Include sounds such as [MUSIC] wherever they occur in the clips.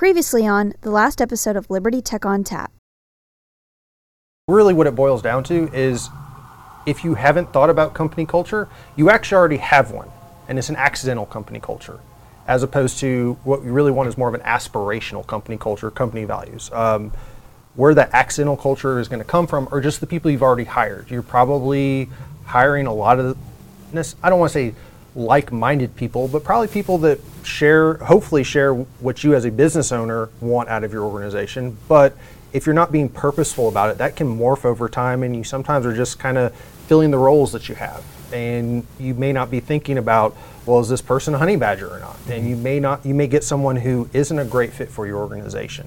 Previously on the last episode of Liberty Tech on Tap. Really, what it boils down to is if you haven't thought about company culture, you actually already have one, and it's an accidental company culture, as opposed to what we really want is more of an aspirational company culture, company values. Um, where that accidental culture is going to come from are just the people you've already hired. You're probably hiring a lot of. I don't want to say like-minded people, but probably people that share, hopefully share what you as a business owner want out of your organization. But if you're not being purposeful about it, that can morph over time, and you sometimes are just kind of filling the roles that you have. And you may not be thinking about, well, is this person a honey badger or not? And mm-hmm. you may not, you may get someone who isn't a great fit for your organization.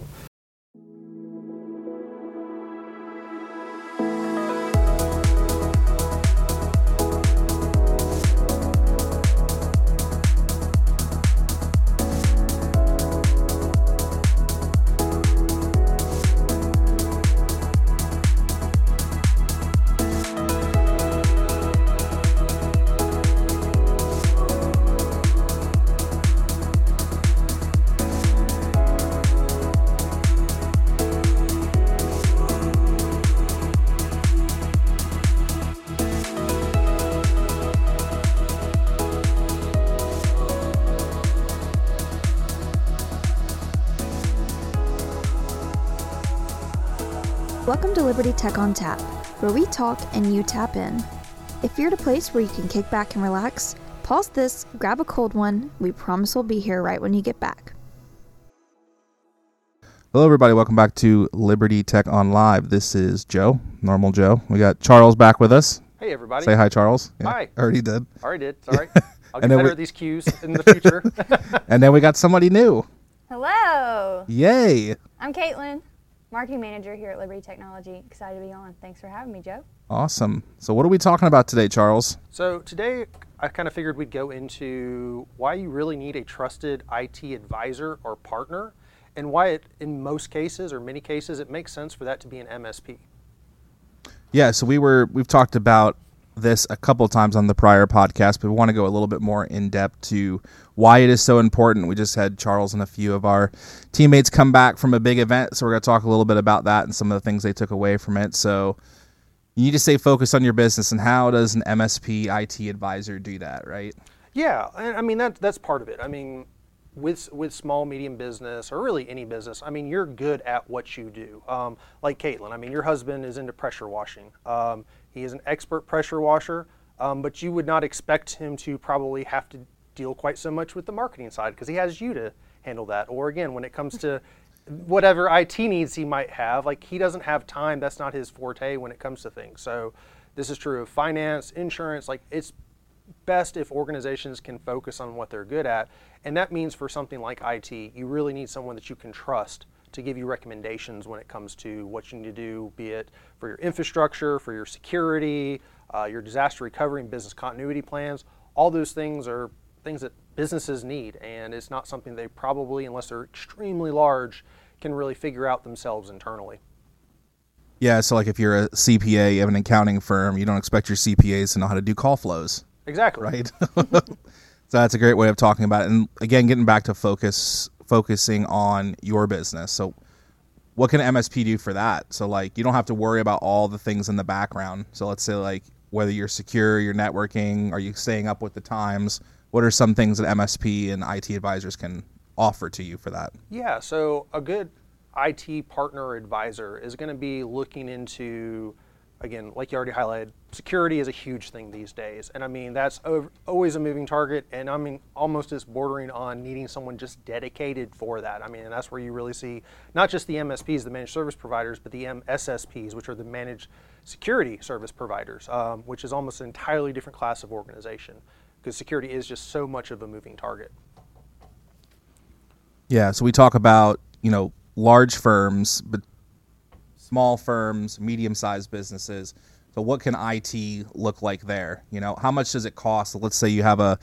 Welcome to Liberty Tech on Tap, where we talk and you tap in. If you're at a place where you can kick back and relax, pause this, grab a cold one. We promise we'll be here right when you get back. Hello, everybody. Welcome back to Liberty Tech on Live. This is Joe, normal Joe. We got Charles back with us. Hey, everybody. Say hi, Charles. Yeah, hi. Already did. Already did. Sorry. [LAUGHS] I'll get And then better we- at these cues in the future. [LAUGHS] And then we got somebody new. Hello, Yay. I'm Kaitlyn, marketing manager here at Liberty Technology. Excited to be on. Thanks for having me, Joe. Awesome. So, what are we talking about today, Charles? So today, I kind of figured we'd go into why you really need a trusted IT advisor or partner, and why it, in most cases or many cases, it makes sense for that to be an MSP. Yeah, so we were we've talked about this a couple times on the prior podcast, but we want to go a little bit more in depth to why it is so important. We just had Charles and a few of our teammates come back from a big event, so we're going to talk a little bit about that and some of the things they took away from it. So you need to stay focused on your business, and how does an MSP IT advisor do that, right? Yeah, I mean that that's part of it. I mean, with with small medium business or really any business, I mean you're good at what you do. Um, like Kaitlyn, I mean your husband is into pressure washing. Um, he is an expert pressure washer, um, but you would not expect him to probably have to deal quite so much with the marketing side because he has you to handle that. Or again, when it comes to whatever IT needs he might have, like he doesn't have time. That's not his forte when it comes to things. So this is true of finance, insurance. Like it's best if organizations can focus on what they're good at. And that means for something like IT, you really need someone that you can trust to give you recommendations when it comes to what you need to do, be it for your infrastructure, for your security, uh, your disaster recovery and business continuity plans. All those things are things that businesses need, and it's not something they probably, unless they're extremely large, can really figure out themselves internally. Yeah, so like if you're a CPA of an accounting firm, you don't expect your CPAs to know how to do call flows. Exactly. right? [LAUGHS] so that's a great way of talking about it. And again, getting back to focus, focusing on your business. So, what can MSP do for that? So, like, you don't have to worry about all the things in the background. So, let's say, like, whether you're secure, you're networking, are you staying up with the times? What are some things that MSP and IT advisors can offer to you for that? Yeah, so a good IT partner advisor is going to be looking into, again, like you already highlighted, security is a huge thing these days. And I mean, that's always a moving target. And I mean, almost is bordering on needing someone just dedicated for that. I mean, and that's where you really see not just the MSPs, the managed service providers, but the MSSPs, which are the managed security service providers, um, which is almost an entirely different class of organization because security is just so much of a moving target. Yeah, so we talk about, you know, large firms, but small firms, medium-sized businesses. So what can IT look like there? You know, how much does it cost? Let's say you have a,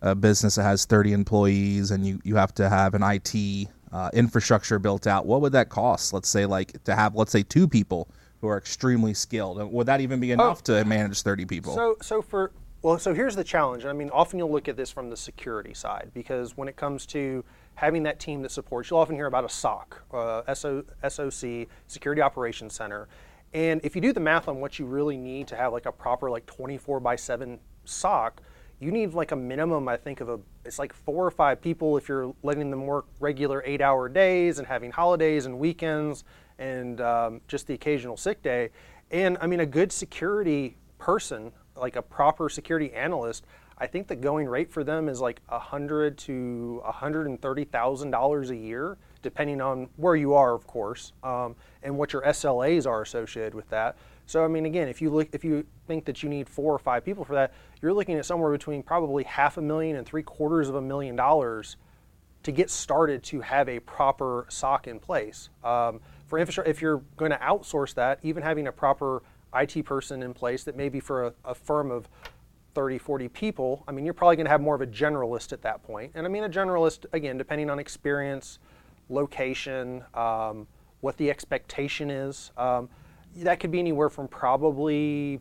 a business that has 30 employees and you, you have to have an IT uh, infrastructure built out. What would that cost? Let's say like to have, let's say two people who are extremely skilled. Would that even be enough to manage 30 people? So, so for well, so here's the challenge. I mean, often you'll look at this from the security side because when it comes to having that team that supports. You'll often hear about a SOC, uh, SOC, Security Operations Center. And if you do the math on what you really need to have like a proper like 24 by 7 SOC, you need like a minimum, I think, of a it's like four or five people if you're letting them work regular eight-hour days and having holidays and weekends and um, just the occasional sick day. And I mean, a good security person, like a proper security analyst, I think the going rate for them is like a hundred to hundred and thirty thousand dollars a year, depending on where you are, of course, um, and what your SLAs are associated with that. So I mean, again, if you look, if you think that you need four or five people for that, you're looking at somewhere between probably half a million and three quarters of a million dollars to get started to have a proper SOC in place. Um, for infrastructure, if you're going to outsource that, even having a proper IT person in place that maybe for a, a firm of 30, 40 people, I mean, you're probably going to have more of a generalist at that point. And I mean, a generalist, again, depending on experience, location, um, what the expectation is. Um, that could be anywhere from probably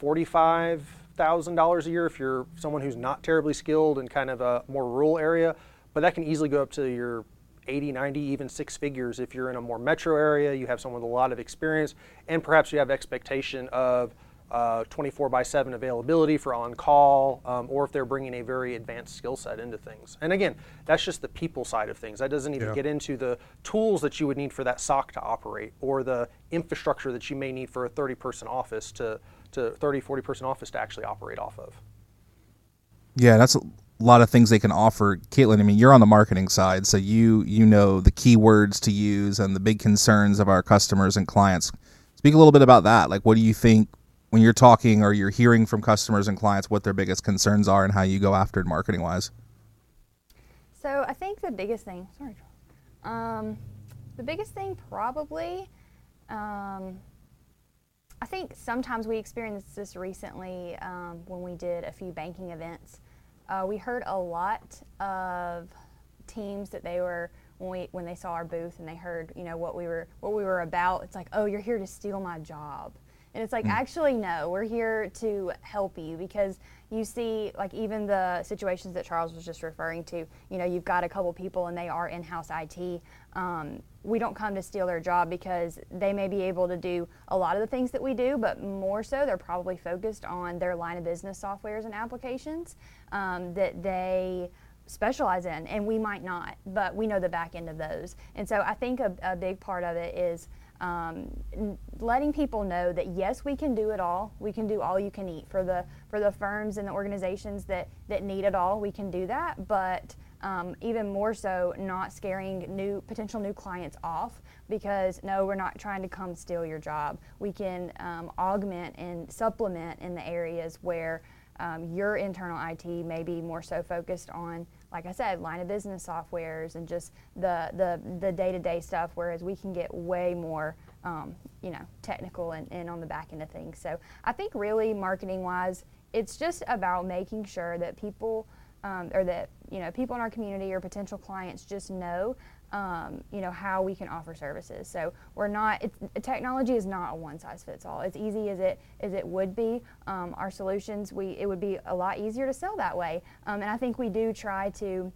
$45,000 a year if you're someone who's not terribly skilled in kind of a more rural area, but that can easily go up to your 80, 90, even six figures if you're in a more metro area, you have someone with a lot of experience, and perhaps you have expectation of uh, 24 by 7 availability for on call, um, or if they're bringing a very advanced skill set into things. And again, that's just the people side of things. That doesn't even Yeah. get into the tools that you would need for that SOC to operate, or the infrastructure that you may need for a 30 person office to, to 30, 40 person office to actually operate off of. Yeah, that's a lot of things they can offer. Kaitlyn, I mean, you're on the marketing side, so you you know the keywords to use and the big concerns of our customers and clients. Speak a little bit about that. Like, what do you think when you're talking or you're hearing from customers and clients what their biggest concerns are and how you go after it marketing wise? So I think the biggest thing, sorry, um, the biggest thing probably, um, I think sometimes we experienced this recently um, when we did a few banking events. Uh, we heard a lot of teams that they were when we when they saw our booth and they heard you know what we were what we were about. It's like, oh, you're here to steal my job. And it's like, actually, no, we're here to help you because you see, like, even the situations that Charles was just referring to, you know, you've got a couple people and they are in house IT. Um, we don't come to steal their job because they may be able to do a lot of the things that we do, but more so, they're probably focused on their line of business softwares and applications um, that they specialize in, and we might not, but we know the back end of those. And so I think a, a big part of it is um, letting people know that yes, we can do it all. We can do all you can eat for the for the firms and the organizations that that need it all. We can do that, but um, even more so, not scaring new potential new clients off because no, we're not trying to come steal your job. We can um, augment and supplement in the areas where um, your internal IT may be more so focused on, like I said, line of business softwares and just the the, the day-to-day stuff. Whereas we can get way more, um, you know, technical and, and on the back end of things. So I think really marketing-wise, it's just about making sure that people, um, or that you know, people in our community or potential clients just know um, you know how we can offer services. So we're not. Technology is not a one size fits all. As easy as it as it would be, um, our solutions we it would be a lot easier to sell that way. Um, and I think we do try to,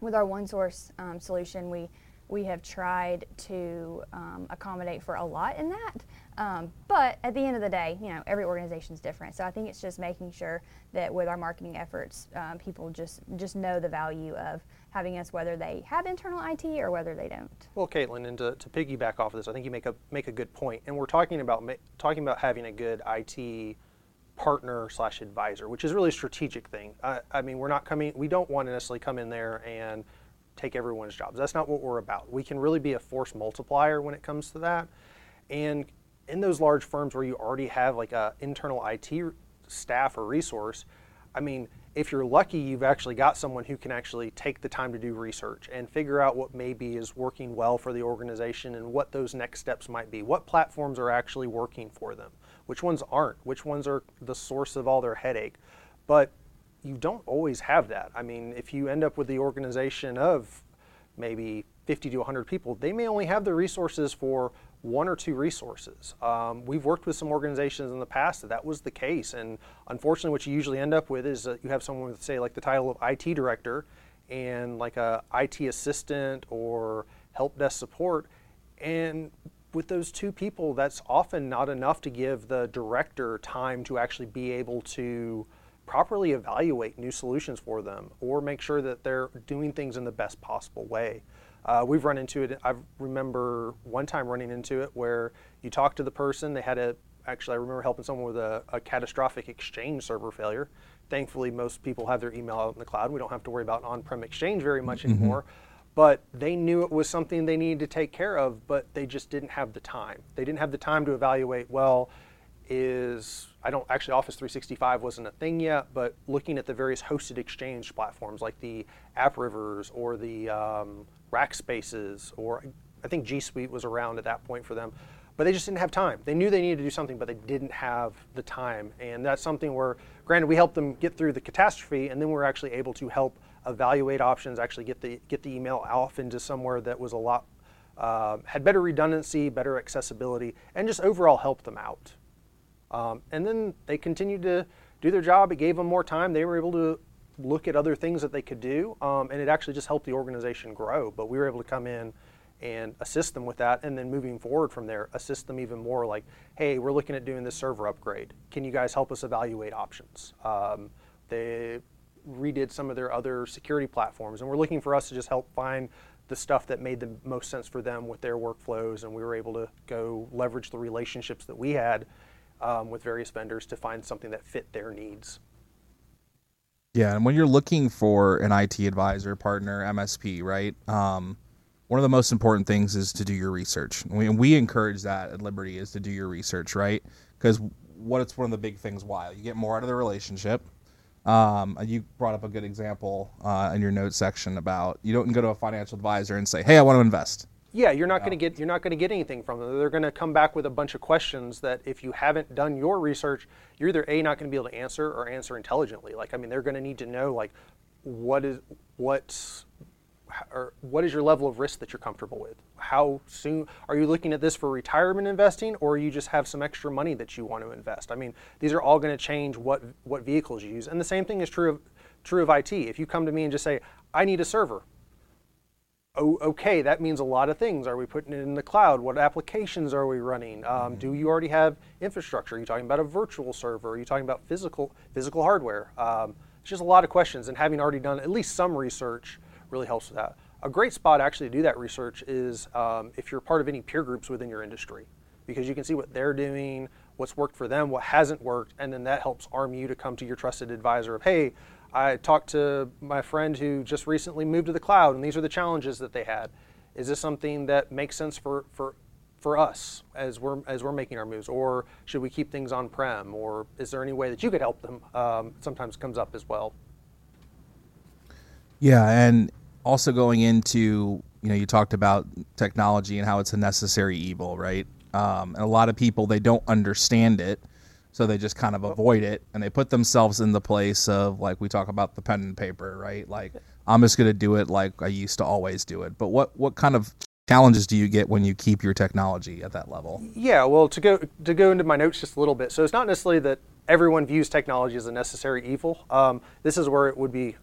with our one source um, solution, we we have tried to um, accommodate for a lot in that. Um, but at the end of the day, you know, every organization is different. So I think it's just making sure that with our marketing efforts, people just just know the value of having us, whether they have internal IT or whether they don't. Well, Kaitlyn, and to, to piggyback off of this, I think you make a make a good point. and we're talking about ma- talking about having a good IT partner slash advisor, which is really a strategic thing. I, I mean, we're not coming, we don't want to necessarily come in there and take everyone's jobs. That's not what we're about. We can really be a force multiplier when it comes to that, and in those large firms where you already have like a internal IT staff or resource, I mean, if you're lucky, you've actually got someone who can actually take the time to do research and figure out what maybe is working well for the organization and what those next steps might be. What platforms are actually working for them? Which ones aren't? Which ones are the source of all their headache? But you don't always have that. I mean, if you end up with the organization of maybe 50 to 100 people, they may only have the resources for one or two resources. Um, we've worked with some organizations in the past that that was the case, and unfortunately, what you usually end up with is that you have someone with, say, like the title of IT director, and like a IT assistant or help desk support. And with those two people, that's often not enough to give the director time to actually be able to properly evaluate new solutions for them or make sure that they're doing things in the best possible way. Uh, we've run into it. I remember one time running into it where you talk to the person, they had a, actually, I remember helping someone with a, a catastrophic exchange server failure. Thankfully, most people have their email out in the cloud. We don't have to worry about on prem exchange very much mm-hmm. anymore but they knew it was something they needed to take care of, but they just didn't have the time. They didn't have the time to evaluate, well, is, I don't, actually Office 365 wasn't a thing yet, but looking at the various hosted exchange platforms like the AppRivers or the um, Rackspaces, or I think G Suite was around at that point for them, but they just didn't have time. They knew they needed to do something, but they didn't have the time. And that's something where, granted, we helped them get through the catastrophe, and then we're actually able to help evaluate options, actually get the get the email off into somewhere that was a lot uh, had better redundancy, better accessibility, and just overall help them out. Um, and then they continued to do their job. It gave them more time. They were able to look at other things that they could do, um, and it actually just helped the organization grow. But we were able to come in and assist them with that, and then moving forward from there, assist them even more. Like, hey, we're looking at doing this server upgrade. Can you guys help us evaluate options? Um, they redid some of their other security platforms, and we're looking for us to just help find the stuff that made the most sense for them with their workflows, and we were able to go leverage the relationships that we had um, with various vendors to find something that fit their needs. Yeah, and when you're looking for an IT advisor, partner, MSP, right? Um, one of the most important things is to do your research. We, we encourage that at Liberty is to do your research, right? Because what it's one of the big things. Why you get more out of the relationship um, you brought up a good example uh, in your notes section about you don't go to a financial advisor and say, "Hey, I want to invest." Yeah, you're not going to get you're not going to get anything from them. They're going to come back with a bunch of questions that if you haven't done your research, you're either a not going to be able to answer or answer intelligently. Like I mean, they're going to need to know like what is what's or what is your level of risk that you're comfortable with? How soon are you looking at this for retirement investing, or you just have some extra money that you want to invest? I mean, these are all going to change what what vehicles you use, and the same thing is true of true of IT. If you come to me and just say, "I need a server," oh, okay, that means a lot of things. Are we putting it in the cloud? What applications are we running? Um, mm-hmm. Do you already have infrastructure? Are you talking about a virtual server? Are you talking about physical physical hardware? Um, it's just a lot of questions, and having already done at least some research really helps with that. A great spot actually to do that research is um, if you're part of any peer groups within your industry, because you can see what they're doing, what's worked for them, what hasn't worked, and then that helps arm you to come to your trusted advisor of, hey, I talked to my friend who just recently moved to the cloud, and these are the challenges that they had. Is this something that makes sense for, for, for us as we're, as we're making our moves? Or should we keep things on prem? Or is there any way that you could help them? Um, sometimes comes up as well. Yeah, and also going into you know you talked about technology and how it's a necessary evil, right? Um, and a lot of people they don't understand it, so they just kind of avoid it and they put themselves in the place of like we talk about the pen and paper, right? Like I'm just going to do it like I used to always do it. But what what kind of challenges do you get when you keep your technology at that level? Yeah, well, to go to go into my notes just a little bit. So it's not necessarily that everyone views technology as a necessary evil. Um, this is where it would be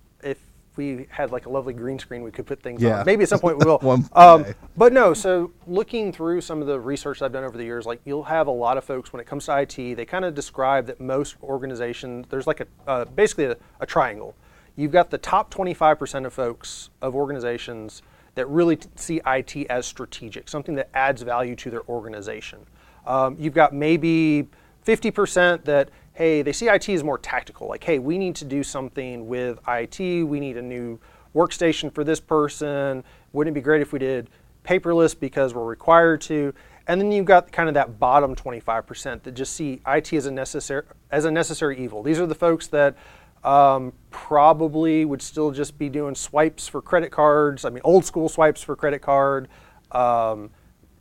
we had like a lovely green screen, we could put things yeah. on. Maybe at some point we [LAUGHS] will. One um, but no, so looking through some of the research I've done over the years, like you'll have a lot of folks when it comes to IT, they kind of describe that most organizations, there's like a uh, basically a, a, triangle. You've got the top 25% of folks of organizations that really t- see IT as strategic, something that adds value to their organization. Um, you've got maybe 50% that hey, they see IT as more tactical. Like, hey, we need to do something with IT. We need a new workstation for this person. Wouldn't it be great if we did paperless because we're required to? And then you've got kind of that bottom 25% that just see IT as a necessary as a necessary evil. These are the folks that um, probably would still just be doing swipes for credit cards. I mean, old school swipes for credit card. Um,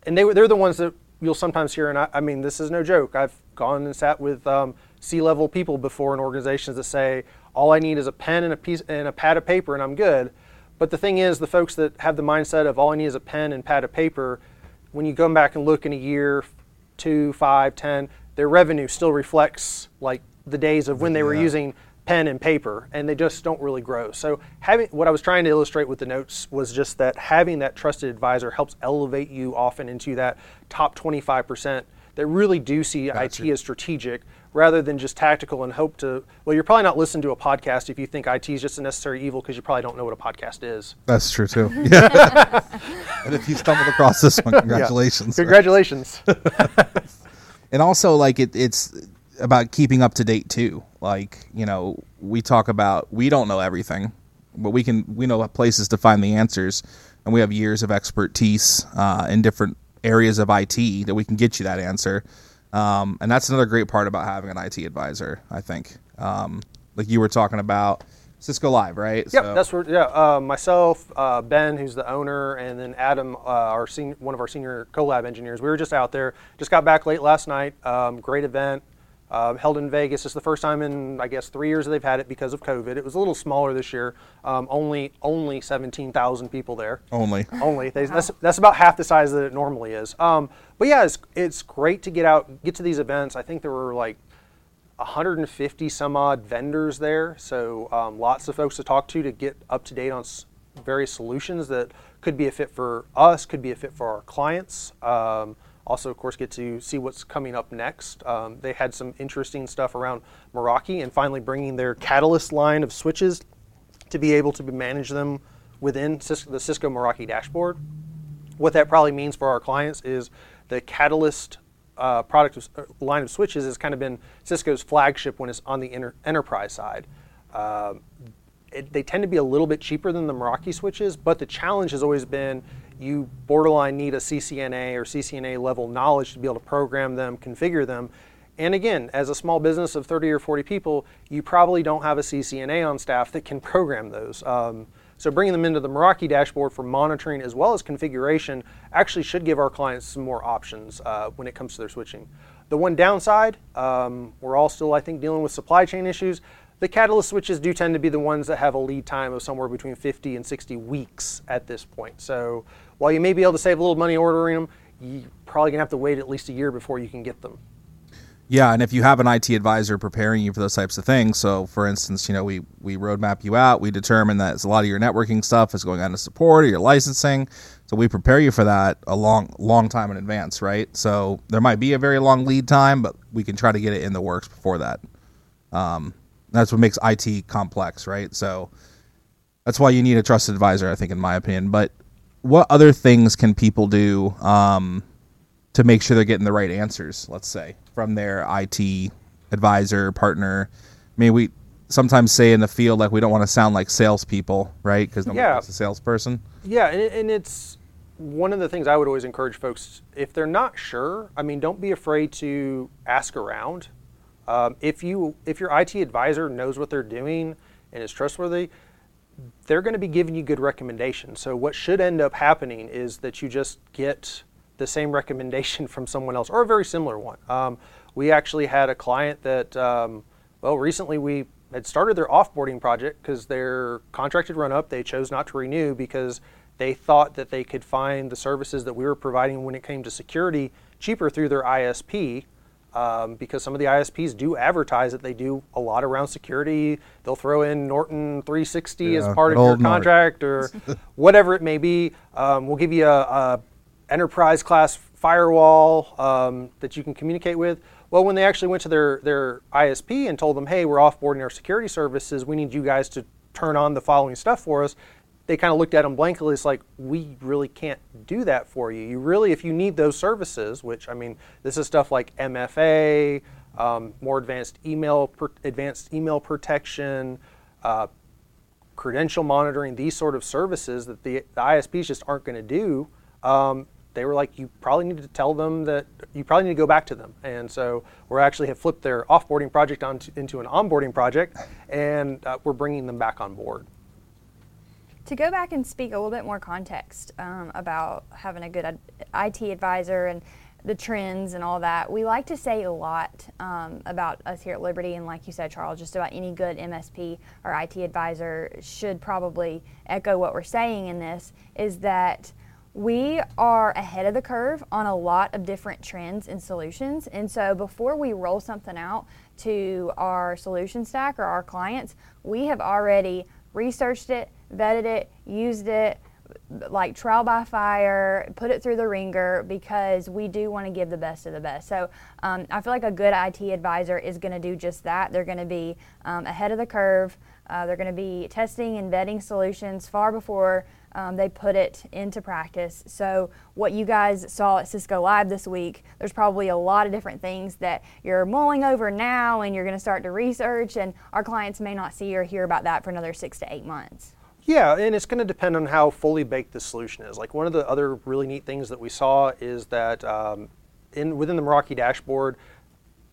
and they, they're the ones that you'll sometimes hear. And I, I, mean, this is no joke. I've gone and sat with um, C-level people before in organizations that say, all I need is a pen and a piece and a pad of paper and I'm good. But the thing is, the folks that have the mindset of all I need is a pen and pad of paper, when you come back and look in a year, two, five, ten, their revenue still reflects like the days of when they were using pen and paper and they just don't really grow. So having what I was trying to illustrate with the notes was just that having that trusted advisor helps elevate you often into that top 25% that really do see Gotcha. IT as strategic rather than just tactical and hope to well you're probably not listening to a podcast if you think IT is just a necessary evil because you probably don't know what a podcast is. That's true too. [LAUGHS] Yeah. and if you stumbled across this one, [LAUGHS] congratulations. Congratulations. [LAUGHS] and also like it, it's about keeping up to date too like you know we talk about we don't know everything but we can we know places to find the answers and we have years of expertise uh, in different areas of it that we can get you that answer um, and that's another great part about having an it advisor i think um, like you were talking about cisco live right Yep, So- that's where. Yeah, uh, myself, uh, Ben, who's the owner, and then Adam, uh, our senior, one of our senior collab engineers. We were just out there. Just got back late last night. Um, great event. Uh, held in Vegas. It's the first time in I guess three years that they've had it because of COVID. It was a little smaller this year. Um, only only 17,000 people there. only [LAUGHS] Only they, that's that's about half the size that it normally is. Um, but yeah, it's it's great to get out, get to these events. I think there were like 150 some odd vendors there, so um, lots of folks to talk to to get up to date on s- various solutions that could be a fit for us, could be a fit for our clients. Um, also, of course, get to see what's coming up next. Um, they had some interesting stuff around Meraki and finally bringing their Catalyst line of switches to be able to manage them within Cis- the Cisco Meraki dashboard. What that probably means for our clients is the Catalyst uh, product of, uh, line of switches has kind of been Cisco's flagship when it's on the inter- enterprise side. Um it, they tend to be a little bit cheaper than the Meraki switches, but the challenge has always been you borderline need a CCNA or CCNA level knowledge to be able to program them, configure them. And again, as a small business of 30 or 40 people, you probably don't have a CCNA on staff that can program those. Um, so bringing them into the Meraki dashboard for monitoring as well as configuration actually should give our clients some more options uh, when it comes to their switching. The one downside, um, we're all still, I think, dealing with supply chain issues. The Catalyst switches do tend to be the ones that have a lead time of somewhere between 50 and 60 weeks at this point. So while you may be able to save a little money ordering them, you're probably gonna have to wait at least a year before you can get them. Yeah, and if you have an IT advisor preparing you for those types of things, so for instance, you know, we we roadmap you out, we determine that a lot of your networking stuff is going on to support or your licensing, so we prepare you for that a long long time in advance, right? So there might be a very long lead time, but we can try to get it in the works before that. Um, that's what makes IT complex, right? So that's why you need a trusted advisor, I think, in my opinion. But what other things can people do? Um, to make sure they're getting the right answers, let's say, from their IT advisor, partner. I mean, we sometimes say in the field, like, we don't want to sound like salespeople, right? Because nobody Yeah. wants a salesperson. Yeah, and, it- and it's one of the things I would always encourage folks if they're not sure. I mean, don't be afraid to ask around. Um, if you if your IT advisor knows what they're doing and is trustworthy, they're going to be giving you good recommendations. So what should end up happening is that you just get the same recommendation [LAUGHS] from someone else or a very similar one. Um, we actually had a client that, um, well, recently we had started their offboarding project because their contract had run up. They chose not to renew because they thought that they could find the services that we were providing when it came to security cheaper through their ISP um, because some of the ISPs do advertise that they do a lot around security. They'll throw in Norton 360 Yeah, as part of your Norton. contract or [LAUGHS] whatever it may be. Um, we'll give you a, a enterprise class firewall um, that you can communicate with. Well, when they actually went to their, their ISP and told them, hey, we're offboarding our security services, we need you guys to turn on the following stuff for us, they kind of looked at them blankly. It's like, we really can't do that for you. You really, if you need those services, which, I mean, this is stuff like MFA, um, more advanced email, per, advanced email protection, uh, credential monitoring, these sort of services that the, the ISPs just aren't going to do, um, they were like, you probably need to tell them that you probably need to go back to them. And so we're actually have flipped their offboarding project onto, into an onboarding project, and uh, we're bringing them back on board. To go back and speak a little bit more context um, about having a good IT advisor and the trends and all that, we like to say a lot um, about us here at Liberty, and like you said, Charles, just about any good MSP or IT advisor should probably echo what we're saying in this is that we are ahead of the curve on a lot of different trends and solutions. And so before we roll something out to our solution stack or our clients, we have already researched it, vetted it, used it, like trial by fire, put it through the ringer because we do want to give the best of the best. So um, I feel like a good IT advisor is going to do just that. They're going to be um, ahead of the curve. Uh, they're going to be testing and vetting solutions far before um, they put it into practice. So, what you guys saw at Cisco Live this week, there's probably a lot of different things that you're mulling over now and you're going to start to research, and our clients may not see or hear about that for another six to eight months. Yeah, and it's going to depend on how fully baked the solution is. Like one of the other really neat things that we saw is that um, in within the Meraki dashboard,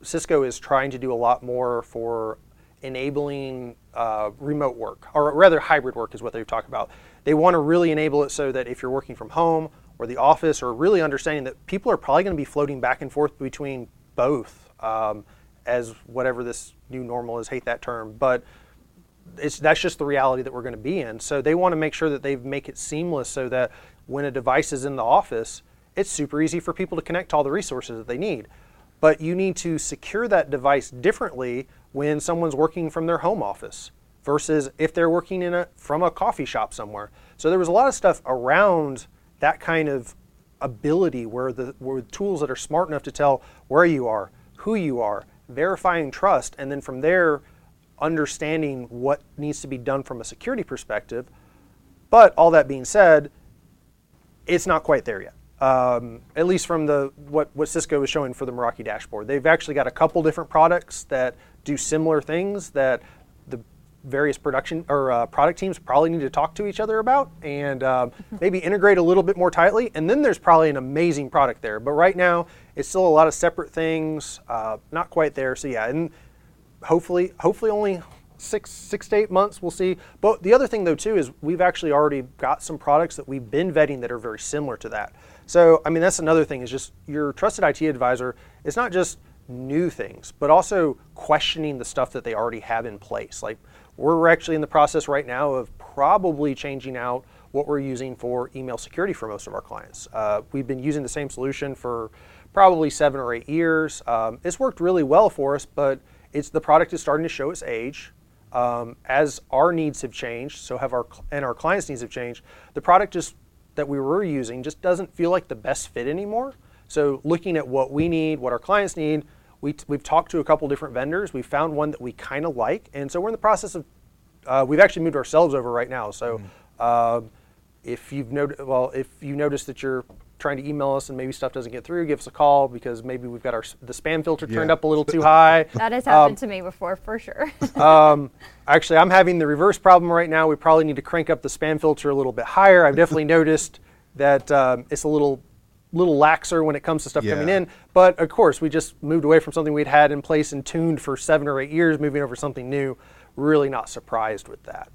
Cisco is trying to do a lot more for enabling uh, remote work, or rather hybrid work is what they've talked about. They want to really enable it so that if you're working from home or the office, or really understanding that people are probably going to be floating back and forth between both um, as whatever this new normal is. Hate that term, but it's that's just the reality that we're going to be in. So they want to make sure that they make it seamless so that when a device is in the office, it's super easy for people to connect to all the resources that they need. But you need to secure that device differently when someone's working from their home office versus if they're working in a from a coffee shop somewhere. So there was a lot of stuff around that kind of ability where the where tools that are smart enough to tell where you are, who you are, verifying trust, and then from there understanding what needs to be done from a security perspective. But all that being said, it's not quite there yet. Um, at least from the what, what Cisco is showing for the Meraki dashboard. They've actually got a couple different products that do similar things that the various production or uh, product teams probably need to talk to each other about and um, [LAUGHS] maybe integrate a little bit more tightly. And then there's probably an amazing product there. But right now, it's still a lot of separate things, uh, not quite there. So yeah, and hopefully, hopefully only six six to eight months we'll see. But the other thing though too is we've actually already got some products that we've been vetting that are very similar to that. So i mean that's another thing is just your trusted it advisor is not just new things but also questioning the stuff that they already have in place. Like we're actually in the process right now of probably changing out what we're using for email security for most of our clients. Uh, we've been using the same solution for probably seven or eight years. Um, it's worked really well for us but it's the product is starting to show its age. Um, as our needs have changed, so have our and our clients' needs have changed. The product just that we were using just doesn't feel like the best fit anymore. So looking at what we need, what our clients need, we we've talked to a couple different vendors. We found one that we kind of like, and so we're in the process of. Uh, we've actually moved ourselves over right now. So. Mm. Uh, if you've noticed, well, if you notice that your trying to email us and maybe stuff doesn't get through, give us a call because maybe we've got our the spam filter turned yeah. up a little too high. [LAUGHS] That has happened um, to me before, for sure. [LAUGHS] um, actually, I'm having the reverse problem right now. We probably need to crank up the spam filter a little bit higher. I've definitely [LAUGHS] noticed that um, it's a little little laxer when it comes to stuff yeah. coming in. But of course, we just moved away from something we'd had in place and tuned for seven or eight years, moving over something new. Really not surprised with that.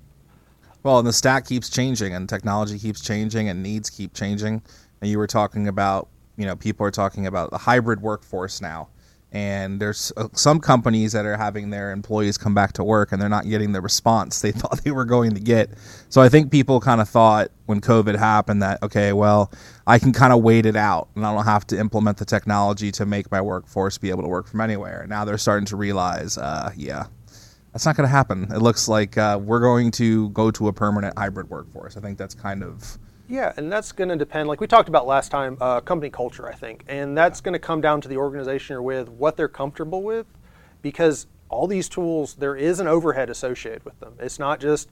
Well, and the stack keeps changing, and technology keeps changing, and needs keep changing and you were talking about you know people are talking about the hybrid workforce now. And there's uh, some companies that are having their employees come back to work and they're not getting the response [LAUGHS] they thought they were going to get. So i think people kind of thought when covid happened that okay well i can kind of wait it out and i don't have to implement the technology to make my workforce be able to work from anywhere. Now they're starting to realize uh, yeah that's not going to happen. It looks like uh, we're going to go to a permanent hybrid workforce. I think that's kind of yeah, and that's going to depend, like we talked about last time, uh, company culture, I think. And that's going to come down to the organization you're with, what they're comfortable with, because all these tools, there is an overhead associated with them. It's not just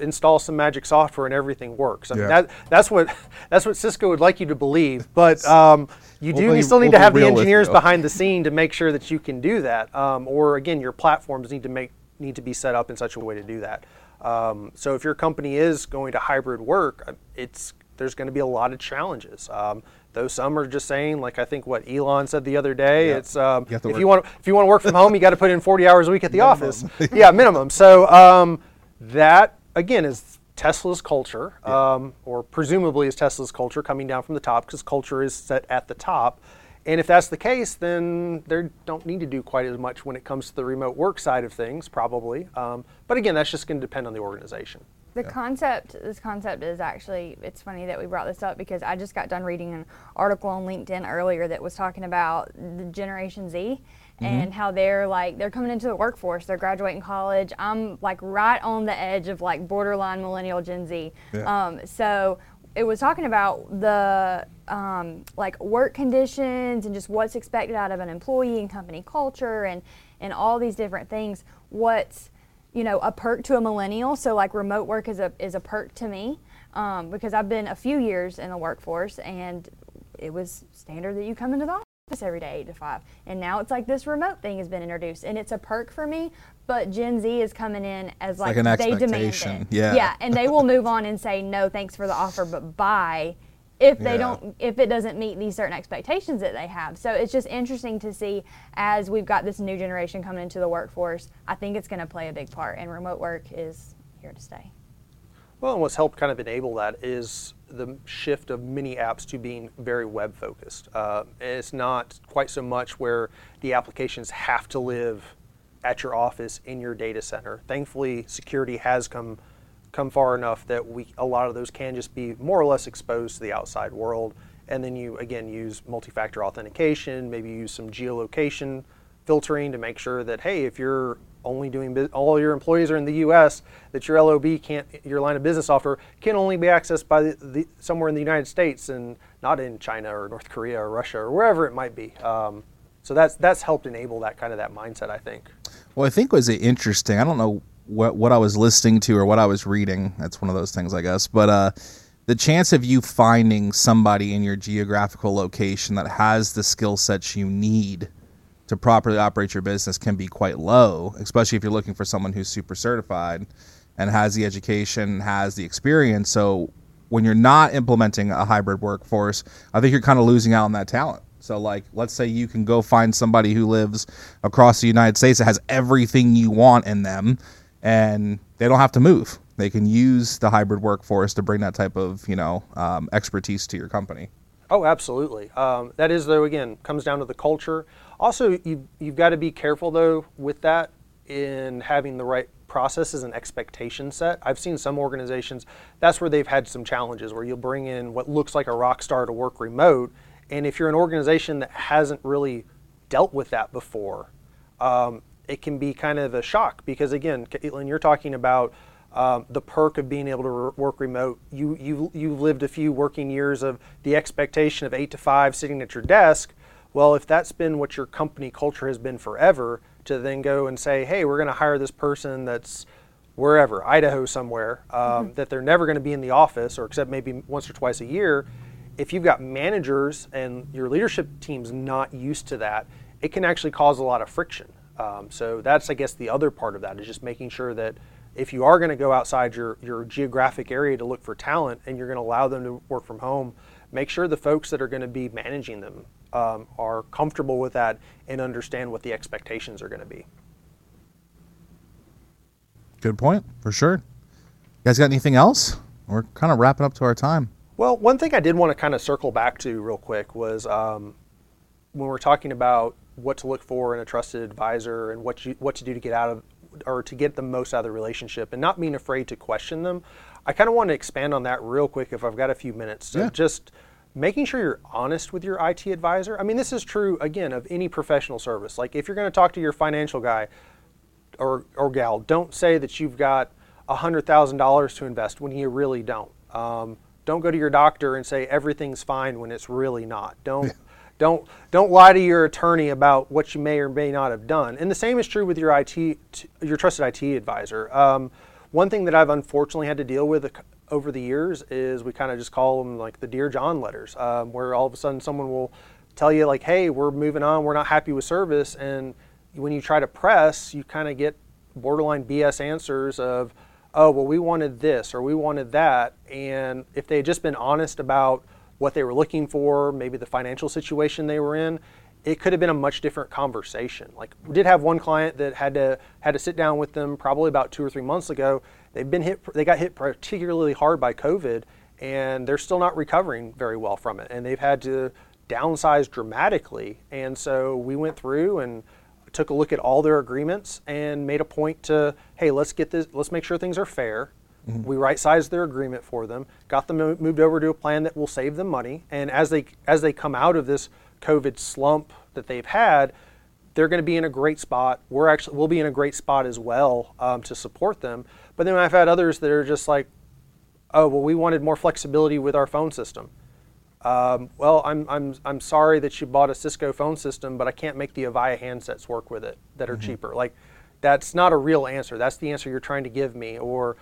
install some magic software and everything works. I mean, that, that's what [LAUGHS] that's what Cisco would like you to believe. But um, you do we'll you still need we'll to have the engineers behind the scene to make sure that you can do that. Um, or again, your platforms need to make need to be set up in such a way to do that. Um, so if your company is going to hybrid work, uh, it's there's going to be a lot of challenges. Um, though some are just saying, like I think what Elon said the other day, yep. it's um, you if work. you want if you want to work from home, you got to put in 40 hours a week at the office. [LAUGHS] yeah, minimum. So um, that again is Tesla's culture, yeah. Um, or presumably is Tesla's culture coming down from the top because culture is set at the top. And if that's the case, then they don't need to do quite as much when it comes to the remote work side of things, probably. Um, but again, that's just going to depend on the organization. The concept, this concept is actually, it's funny that we brought this up because I just got done reading an article on LinkedIn earlier that was talking about the Generation Z and how they're like, they're coming into the workforce, they're graduating college. I'm like right on the edge of like borderline millennial Gen Z. Yeah. Um, so it was talking about the um, like work conditions and just what's expected out of an employee and company culture and and all these different things. What's you know a perk to a millennial? So like remote work is a is a perk to me um, because I've been a few years in the workforce and it was standard that you come into the office every day eight to five and now it's like this remote thing has been introduced and it's a perk for me but gen z is coming in as like, like an they demand it Yeah. yeah and they will move on and say no thanks for the offer but bye if they Yeah. don't if it doesn't meet these certain expectations that they have so it's just interesting to see as we've got this new generation coming into the workforce i think it's going to play a big part and remote work is here to stay Well, and what's helped kind of enable that is the shift of many apps to being very web focused. Uh, it's not quite so much where the applications have to live at your office in your data center. Thankfully, security has come come far enough that we a lot of those can just be more or less exposed to the outside world. And then you again use multi-factor authentication, maybe use some geolocation filtering to make sure that hey, if you're only doing all your employees are in the U.S. that your LOB can't your line of business offer can only be accessed by the, the, somewhere in the United States and not in China or North Korea or Russia or wherever it might be. Um, so that's that's helped enable that kind of that mindset, I think. Well, I think was it interesting. I don't know what what I was listening to or what I was reading. That's one of those things, I guess. But uh, the chance of you finding somebody in your geographical location that has the skill sets you need to properly operate your business can be quite low, especially if you're looking for someone who's super certified and has the education, has the experience. So when you're not implementing a hybrid workforce, I think you're kind of losing out on that talent. So like let's say you can go find somebody who lives across the United States that has everything you want in them and they don't have to move. They can use the hybrid workforce to bring that type of, you know, um, expertise to your company. Oh, absolutely. Um, that is, though, again, comes down to the culture. Also, you, you've got to be careful, though, with that in having the right processes and expectation set. I've seen some organizations, that's where they've had some challenges where you'll bring in what looks like a rock star to work remote. And if you're an organization that hasn't really dealt with that before, um, it can be kind of a shock because, again, Kaitlyn, you're talking about um, the perk of being able to re- work remote. You you you lived a few working years of the expectation of eight to five sitting at your desk. Well, if that's been what your company culture has been forever, to then go and say, hey, we're going to hire this person that's wherever Idaho somewhere um, that they're never going to be in the office or except maybe once or twice a year. If you've got managers and your leadership team's not used to that, it can actually cause a lot of friction. Um, so that's, I guess, the other part of that is just making sure that if you are going to go outside your, your geographic area to look for talent and you're going to allow them to work from home, make sure the folks that are going to be managing them um, are comfortable with that and understand what the expectations are going to be. Good point, for sure. You guys got anything else? We're kind of wrapping up to our time. Well, one thing I did want to kind of circle back to real quick was um, when we're talking about what to look for in a trusted advisor and what you what to do to get out of or to get the most out of the relationship and not being afraid to question them. I kind of want to expand on that real quick if I've got a few minutes. So Yeah. just making sure you're honest with your IT advisor. I mean, this is true again of any professional service. Like if you're going to talk to your financial guy, or, or gal, don't say that you've got $100,000 to invest when you really don't. Um, don't go to your doctor and say everything's fine when it's really not. Don't, [LAUGHS] don't, don't lie to your attorney about what you may or may not have done. And the same is true with your IT, your trusted IT advisor. Um, one thing that I've unfortunately had to deal with over the years is we kind of just call them like the Dear John letters, um, where all of a sudden someone will tell you like, "Hey, we're moving on. We're not happy with service," and when you try to press, you kind of get borderline BS answers of, "Oh, well, we wanted this or we wanted that," and if they had just been honest about what they were looking for, maybe the financial situation they were in, it could have been a much different conversation. Like we did have one client that had to had to sit down with them probably about two or three months ago. They've been hit. They got hit particularly hard by COVID, and they're still not recovering very well from it. And they've had to downsize dramatically. And so we went through and took a look at all their agreements and made a point to, hey, let's get this. Let's make sure things are fair. We right sized their agreement for them, got them moved over to a plan that will save them money. And as they as they come out of this COVID slump that they've had, they're going to be in a great spot. We're actually we'll be in a great spot as well um, to support them. But then I've had others that are just like, oh well, we wanted more flexibility with our phone system. Um, well, I'm, I'm, I'm sorry that you bought a Cisco phone system, but I can't make the Avaya handsets work with it that are cheaper. Like, that's not a real answer. That's the answer you're trying to give me, or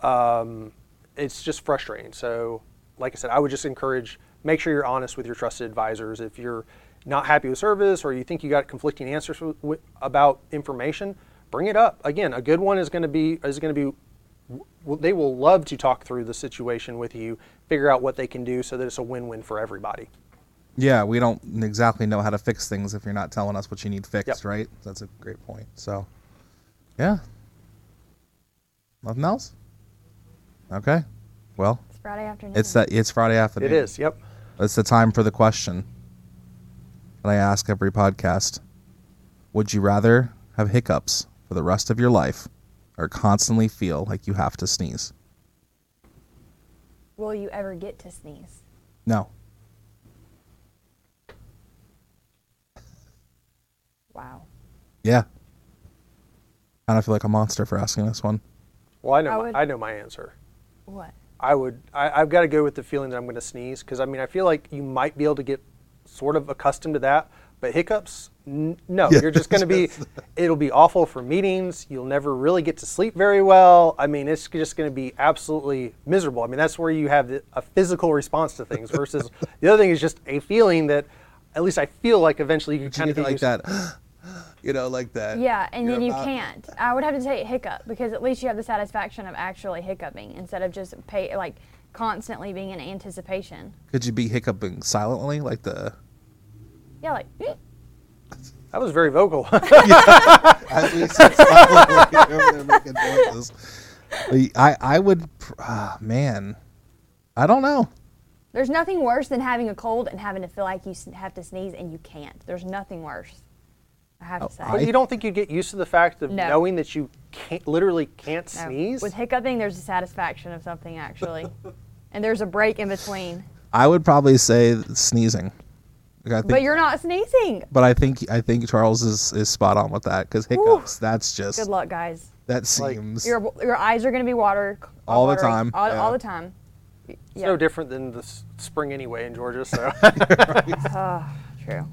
um, it's just frustrating. So, like I said, I would just encourage make sure you're honest with your trusted advisors. If you're not happy with service or you think you got conflicting answers with, about information, bring it up. Again, a good one is going to be is going to be w- they will love to talk through the situation with you, figure out what they can do so that it's a win-win for everybody. Yeah, we don't exactly know how to fix things if you're not telling us what you need fixed, Yep. right? That's a great point. So, yeah. Nothing else? Okay. Well, It's Friday afternoon. it's that it's Friday afternoon. It is. Yep. It's the time for the question that I ask every podcast. Would you rather have hiccups for the rest of your life or constantly feel like you have to sneeze? Will you ever get to sneeze? No. Wow. Yeah. I don't feel like a monster for asking this one. Well, I know. I my, I know my answer. What? I would. I, I've got to go with the feeling that I'm going to sneeze because I mean I feel like you might be able to get sort of accustomed to that, but hiccups, n- no. Yeah, You're just going to be. It'll be awful for meetings. You'll never really get to sleep very well. I mean, it's just going to be absolutely miserable. I mean, that's where you have a physical response to things versus [LAUGHS] the other thing is just a feeling that, at least I feel like eventually you can kind of get get like used- that, [GASPS] you know, like that. Yeah, and You're then you about- can't. I would have to take hiccup because at least you have the satisfaction of actually hiccuping instead of just pay like constantly being in anticipation. Could you be hiccuping silently, like the? Yeah, like That was very vocal. As we said silently, over there making noises. I I would, ah, man, I don't know. there's nothing worse than having a cold and having to feel like you have to sneeze and you can't. There's nothing worse. I have Oh, to say. I- But you don't think you get used to the fact of No. knowing that you can't literally can't No. sneeze? With hiccuping, there's a satisfaction of something actually, [LAUGHS] and there's a break in between. I would probably say sneezing. Like, I think, But you're not sneezing. but I think I think Charles is, is spot on with that because hiccups. That's just Good luck, guys. that Like, seems. Your your eyes are going to be water All the time, All, yeah. all the time. It's no different than the spring anyway in Georgia. So [LAUGHS] [LAUGHS] True.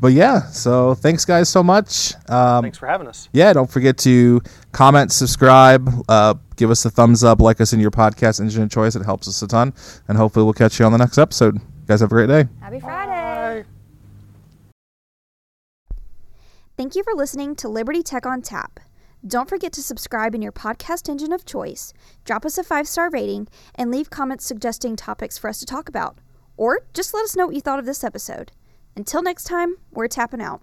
but yeah, so thanks guys so much. Um, thanks for having us. yeah, don't forget to comment, subscribe, uh, give us a thumbs up, like us in your podcast engine of choice. It helps us a ton, and hopefully we'll catch you on the next episode. You guys have a great day. Happy Friday. Thank you for listening to Liberty Tech on Tap. Don't forget to subscribe in your podcast engine of choice, drop us a five star rating, and leave comments suggesting topics for us to talk about. Or just let us know what you thought of this episode. Until next time, we're tapping out.